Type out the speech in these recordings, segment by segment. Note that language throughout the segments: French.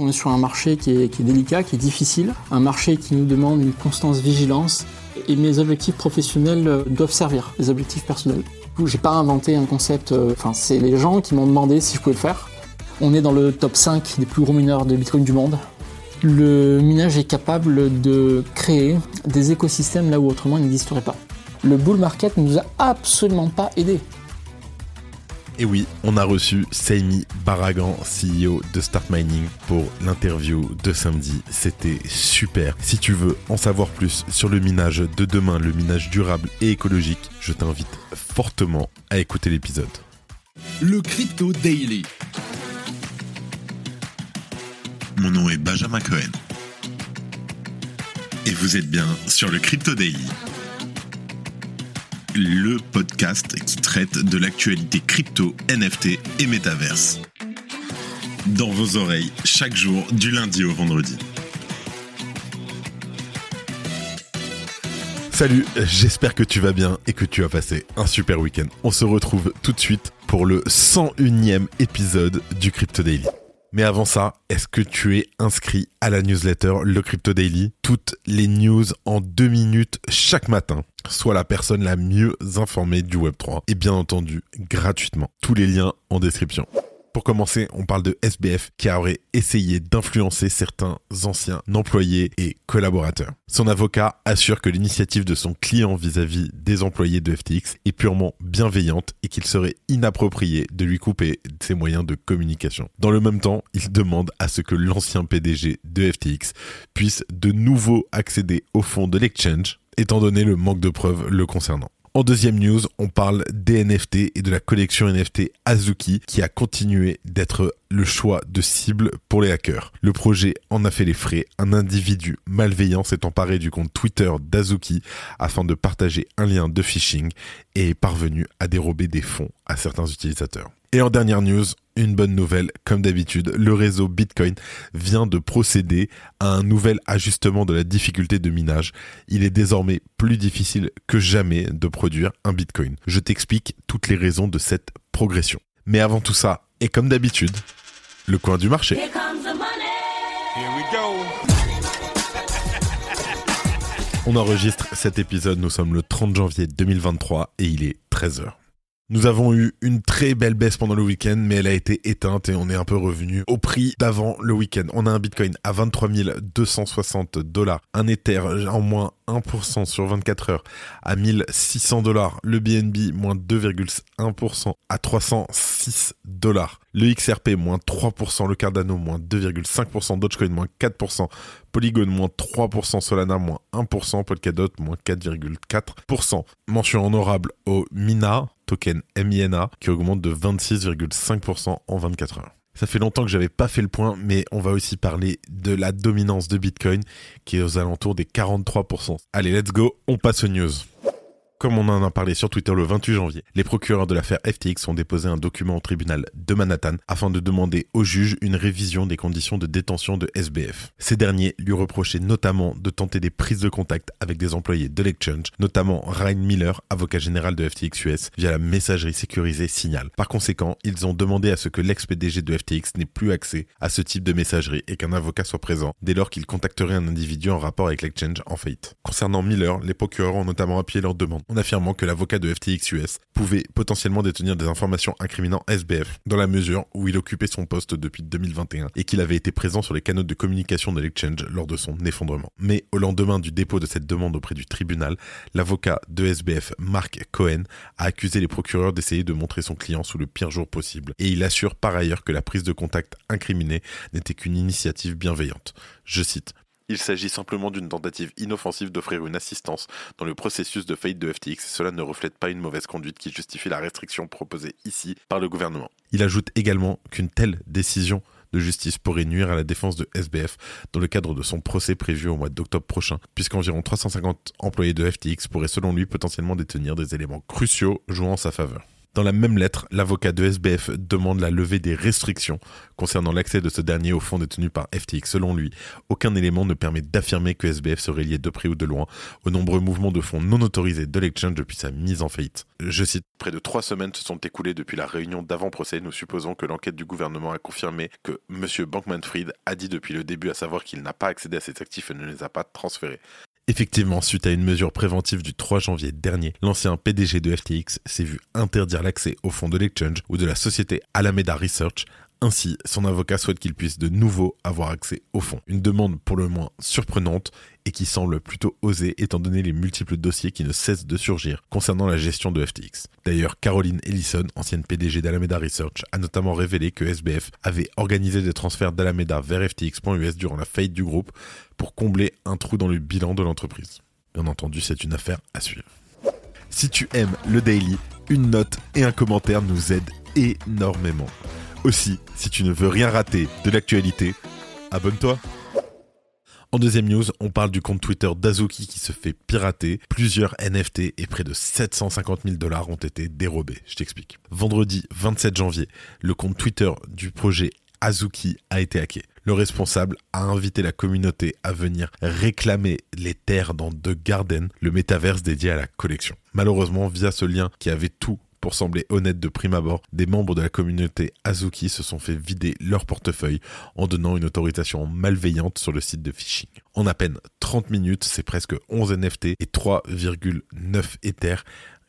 On est sur un marché qui est, délicat, qui est difficile, un marché qui nous demande une constance vigilance et mes objectifs professionnels euh, doivent servir les objectifs personnels. J'ai pas inventé un concept, euh, enfin c'est les gens qui m'ont demandé si je pouvais le faire. On est dans le top 5 des plus gros mineurs de Bitcoin du monde. Le minage est capable de créer des écosystèmes là où autrement il n'existerait pas. Le bull market ne nous a absolument pas aidés. Et oui, on a reçu Saimi Baragan, CEO de Start Mining, pour l'interview de samedi. C'était super. Si tu veux en savoir plus sur le minage de demain, le minage durable et écologique, je t'invite fortement à écouter l'épisode. Le Crypto Daily. Mon nom est Benjamin Cohen. Et vous êtes bien sur le Crypto Daily le podcast qui traite de l'actualité crypto, NFT et métaverse. Dans vos oreilles, chaque jour, du lundi au vendredi. Salut, j'espère que tu vas bien et que tu as passé un super week-end. On se retrouve tout de suite pour le 101e épisode du Crypto Daily. Mais avant ça, est-ce que tu es inscrit à la newsletter Le Crypto Daily? Toutes les news en deux minutes chaque matin. Sois la personne la mieux informée du Web3 et bien entendu gratuitement. Tous les liens en description. Pour commencer, on parle de SBF qui aurait essayé d'influencer certains anciens employés et collaborateurs. Son avocat assure que l'initiative de son client vis-à-vis des employés de FTX est purement bienveillante et qu'il serait inapproprié de lui couper ses moyens de communication. Dans le même temps, il demande à ce que l'ancien PDG de FTX puisse de nouveau accéder au fond de l'exchange étant donné le manque de preuves le concernant. En deuxième news, on parle des NFT et de la collection NFT Azuki qui a continué d'être le choix de cible pour les hackers. Le projet en a fait les frais. Un individu malveillant s'est emparé du compte Twitter d'Azuki afin de partager un lien de phishing et est parvenu à dérober des fonds à certains utilisateurs. Et en dernière news, une bonne nouvelle, comme d'habitude, le réseau Bitcoin vient de procéder à un nouvel ajustement de la difficulté de minage. Il est désormais plus difficile que jamais de produire un Bitcoin. Je t'explique toutes les raisons de cette progression. Mais avant tout ça, et comme d'habitude, le coin du marché. On enregistre cet épisode, nous sommes le 30 janvier 2023 et il est 13h. Nous avons eu une très belle baisse pendant le week-end, mais elle a été éteinte et on est un peu revenu au prix d'avant le week-end. On a un Bitcoin à 23 260 dollars, un Ether en moins 1% sur 24 heures à 1600 dollars, le BNB moins 2,1% à 306 dollars, le XRP moins 3%, le Cardano moins 2,5%, Dogecoin moins 4%, Polygon moins 3%, Solana moins 1%, Polkadot moins 4,4%. Mention honorable au Mina, token MINA, qui augmente de 26,5% en 24 heures. Ça fait longtemps que j'avais pas fait le point, mais on va aussi parler de la dominance de Bitcoin, qui est aux alentours des 43%. Allez, let's go, on passe aux news. Comme on en a parlé sur Twitter le 28 janvier, les procureurs de l'affaire FTX ont déposé un document au tribunal de Manhattan afin de demander au juge une révision des conditions de détention de SBF. Ces derniers lui reprochaient notamment de tenter des prises de contact avec des employés de l'exchange, notamment Ryan Miller, avocat général de FTX US, via la messagerie sécurisée Signal. Par conséquent, ils ont demandé à ce que l'ex-PDG de FTX n'ait plus accès à ce type de messagerie et qu'un avocat soit présent dès lors qu'il contacterait un individu en rapport avec l'exchange en faillite. Concernant Miller, les procureurs ont notamment appuyé leur demande en affirmant que l'avocat de FTX US pouvait potentiellement détenir des informations incriminant SBF dans la mesure où il occupait son poste depuis 2021 et qu'il avait été présent sur les canaux de communication de l'exchange lors de son effondrement. Mais au lendemain du dépôt de cette demande auprès du tribunal, l'avocat de SBF, Mark Cohen, a accusé les procureurs d'essayer de montrer son client sous le pire jour possible et il assure par ailleurs que la prise de contact incriminée n'était qu'une initiative bienveillante. Je cite il s'agit simplement d'une tentative inoffensive d'offrir une assistance dans le processus de faillite de FTX et cela ne reflète pas une mauvaise conduite qui justifie la restriction proposée ici par le gouvernement. Il ajoute également qu'une telle décision de justice pourrait nuire à la défense de SBF dans le cadre de son procès prévu au mois d'octobre prochain, puisqu'environ 350 employés de FTX pourraient selon lui potentiellement détenir des éléments cruciaux jouant en sa faveur. Dans la même lettre, l'avocat de SBF demande la levée des restrictions concernant l'accès de ce dernier au fonds détenu par FTX. Selon lui, aucun élément ne permet d'affirmer que SBF serait lié de près ou de loin aux nombreux mouvements de fonds non autorisés de l'exchange depuis sa mise en faillite. Je cite, près de trois semaines se sont écoulées depuis la réunion d'avant-procès. Nous supposons que l'enquête du gouvernement a confirmé que M. Bankman-Fried a dit depuis le début à savoir qu'il n'a pas accédé à ses actifs et ne les a pas transférés. Effectivement, suite à une mesure préventive du 3 janvier dernier, l'ancien PDG de FTX s'est vu interdire l'accès au fonds de l'exchange ou de la société Alameda Research. Ainsi, son avocat souhaite qu'il puisse de nouveau avoir accès au fonds. Une demande pour le moins surprenante et qui semble plutôt osée étant donné les multiples dossiers qui ne cessent de surgir concernant la gestion de FTX. D'ailleurs, Caroline Ellison, ancienne PDG d'Alameda Research, a notamment révélé que SBF avait organisé des transferts d'Alameda vers FTX.us durant la faillite du groupe pour combler un trou dans le bilan de l'entreprise. Bien entendu, c'est une affaire à suivre. Si tu aimes le daily, une note et un commentaire nous aident énormément. Aussi, si tu ne veux rien rater de l'actualité, abonne-toi. En deuxième news, on parle du compte Twitter d'Azuki qui se fait pirater. Plusieurs NFT et près de 750 000 dollars ont été dérobés. Je t'explique. Vendredi 27 janvier, le compte Twitter du projet Azuki a été hacké. Le responsable a invité la communauté à venir réclamer les terres dans The Garden, le métaverse dédié à la collection. Malheureusement, via ce lien qui avait tout pour sembler honnête de prime abord, des membres de la communauté Azuki se sont fait vider leur portefeuille en donnant une autorisation malveillante sur le site de phishing. En à peine 30 minutes, c'est presque 11 NFT et 3,9 Ether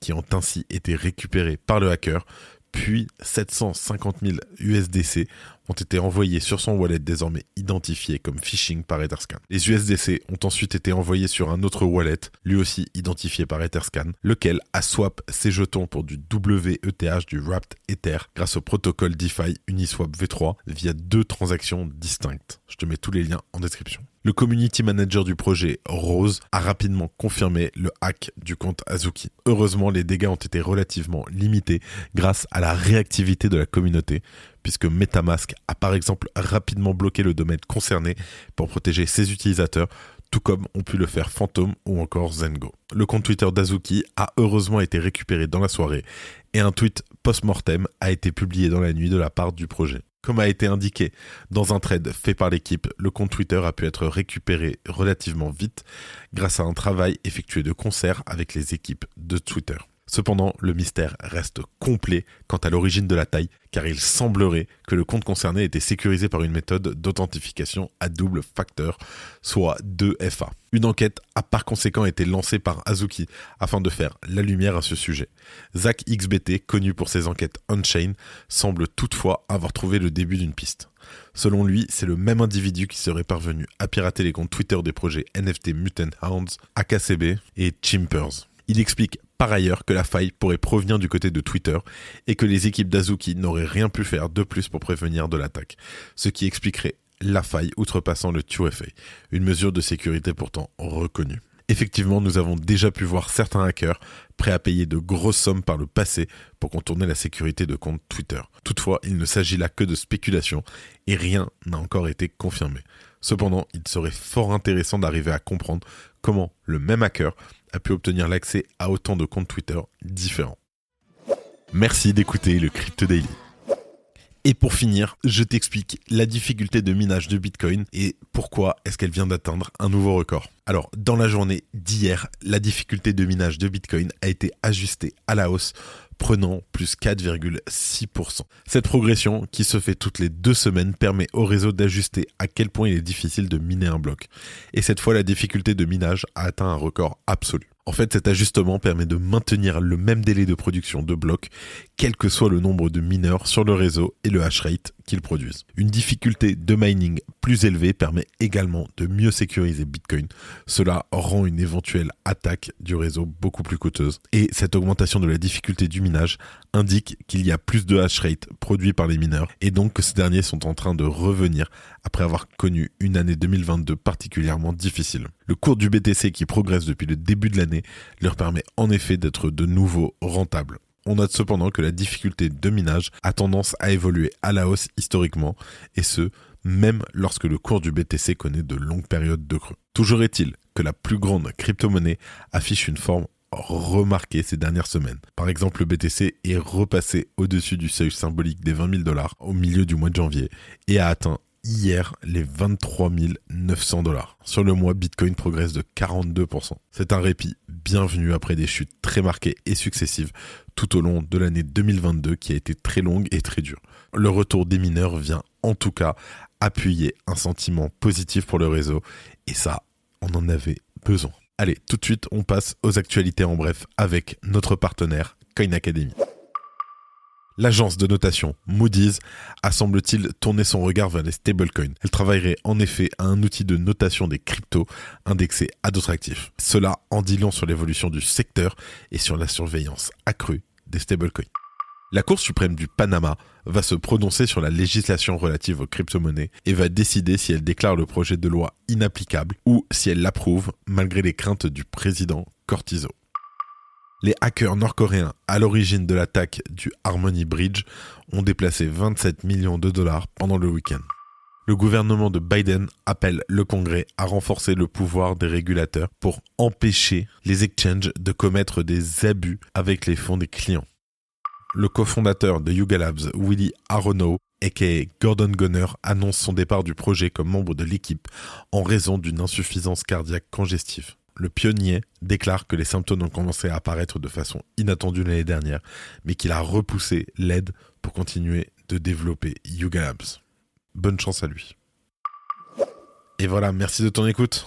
qui ont ainsi été récupérés par le hacker, puis 750 000 USDC ont été envoyés sur son wallet désormais identifié comme phishing par Etherscan. Les USDC ont ensuite été envoyés sur un autre wallet, lui aussi identifié par Etherscan, lequel a swap ses jetons pour du WETH du Wrapped Ether grâce au protocole DeFi Uniswap V3 via deux transactions distinctes. Je te mets tous les liens en description. Le community manager du projet, Rose, a rapidement confirmé le hack du compte Azuki. Heureusement, les dégâts ont été relativement limités grâce à la réactivité de la communauté, puisque Metamask a par exemple rapidement bloqué le domaine concerné pour protéger ses utilisateurs, tout comme ont pu le faire Phantom ou encore Zengo. Le compte Twitter d'Azuki a heureusement été récupéré dans la soirée et un tweet post-mortem a été publié dans la nuit de la part du projet. Comme a été indiqué dans un trade fait par l'équipe, le compte Twitter a pu être récupéré relativement vite grâce à un travail effectué de concert avec les équipes de Twitter. Cependant, le mystère reste complet quant à l'origine de la taille, car il semblerait que le compte concerné était sécurisé par une méthode d'authentification à double facteur, soit 2FA. Une enquête a par conséquent été lancée par Azuki afin de faire la lumière à ce sujet. Zach XBT, connu pour ses enquêtes on-chain, semble toutefois avoir trouvé le début d'une piste. Selon lui, c'est le même individu qui serait parvenu à pirater les comptes Twitter des projets NFT Mutant Hounds, AKCB et Chimpers. Il explique par ailleurs que la faille pourrait provenir du côté de Twitter et que les équipes d'Azuki n'auraient rien pu faire de plus pour prévenir de l'attaque, ce qui expliquerait la faille outrepassant le 2FA, une mesure de sécurité pourtant reconnue. Effectivement, nous avons déjà pu voir certains hackers prêts à payer de grosses sommes par le passé pour contourner la sécurité de comptes Twitter. Toutefois, il ne s'agit là que de spéculation et rien n'a encore été confirmé. Cependant, il serait fort intéressant d'arriver à comprendre comment le même hacker a pu obtenir l'accès à autant de comptes Twitter différents. Merci d'écouter le Crypto Daily. Et pour finir, je t'explique la difficulté de minage de Bitcoin et pourquoi est-ce qu'elle vient d'atteindre un nouveau record. Alors, dans la journée d'hier, la difficulté de minage de Bitcoin a été ajustée à la hausse prenant plus 4,6%. Cette progression, qui se fait toutes les deux semaines, permet au réseau d'ajuster à quel point il est difficile de miner un bloc. Et cette fois, la difficulté de minage a atteint un record absolu. En fait, cet ajustement permet de maintenir le même délai de production de blocs, quel que soit le nombre de mineurs sur le réseau et le hash rate qu'ils produisent. Une difficulté de mining plus élevée permet également de mieux sécuriser Bitcoin. Cela rend une éventuelle attaque du réseau beaucoup plus coûteuse. Et cette augmentation de la difficulté du minage indique qu'il y a plus de hash rate produit par les mineurs et donc que ces derniers sont en train de revenir après avoir connu une année 2022 particulièrement difficile. Le cours du BTC qui progresse depuis le début de l'année leur permet en effet d'être de nouveau rentables. On note cependant que la difficulté de minage a tendance à évoluer à la hausse historiquement, et ce, même lorsque le cours du BTC connaît de longues périodes de creux. Toujours est-il que la plus grande crypto-monnaie affiche une forme remarqué ces dernières semaines. Par exemple, le BTC est repassé au-dessus du seuil symbolique des 20 000 dollars au milieu du mois de janvier et a atteint hier les 23 900 dollars. Sur le mois, Bitcoin progresse de 42%. C'est un répit bienvenu après des chutes très marquées et successives tout au long de l'année 2022 qui a été très longue et très dure. Le retour des mineurs vient en tout cas appuyer un sentiment positif pour le réseau et ça, on en avait besoin. Allez, tout de suite, on passe aux actualités en bref avec notre partenaire Coin Academy. L'agence de notation Moody's a semble-t-il tourné son regard vers les stablecoins. Elle travaillerait en effet à un outil de notation des cryptos indexé à d'autres actifs. Cela en dit long sur l'évolution du secteur et sur la surveillance accrue des stablecoins. La Cour suprême du Panama va se prononcer sur la législation relative aux crypto-monnaies et va décider si elle déclare le projet de loi inapplicable ou si elle l'approuve malgré les craintes du président Cortizo les hackers nord-coréens à l'origine de l'attaque du Harmony Bridge ont déplacé 27 millions de dollars pendant le week-end. Le gouvernement de Biden appelle le Congrès à renforcer le pouvoir des régulateurs pour empêcher les exchanges de commettre des abus avec les fonds des clients. Le cofondateur de Yuga Labs, Willy Aronow, aka Gordon Gunner, annonce son départ du projet comme membre de l'équipe en raison d'une insuffisance cardiaque congestive le pionnier déclare que les symptômes ont commencé à apparaître de façon inattendue l'année dernière, mais qu'il a repoussé l'aide pour continuer de développer Yuga Labs. Bonne chance à lui. Et voilà, merci de ton écoute.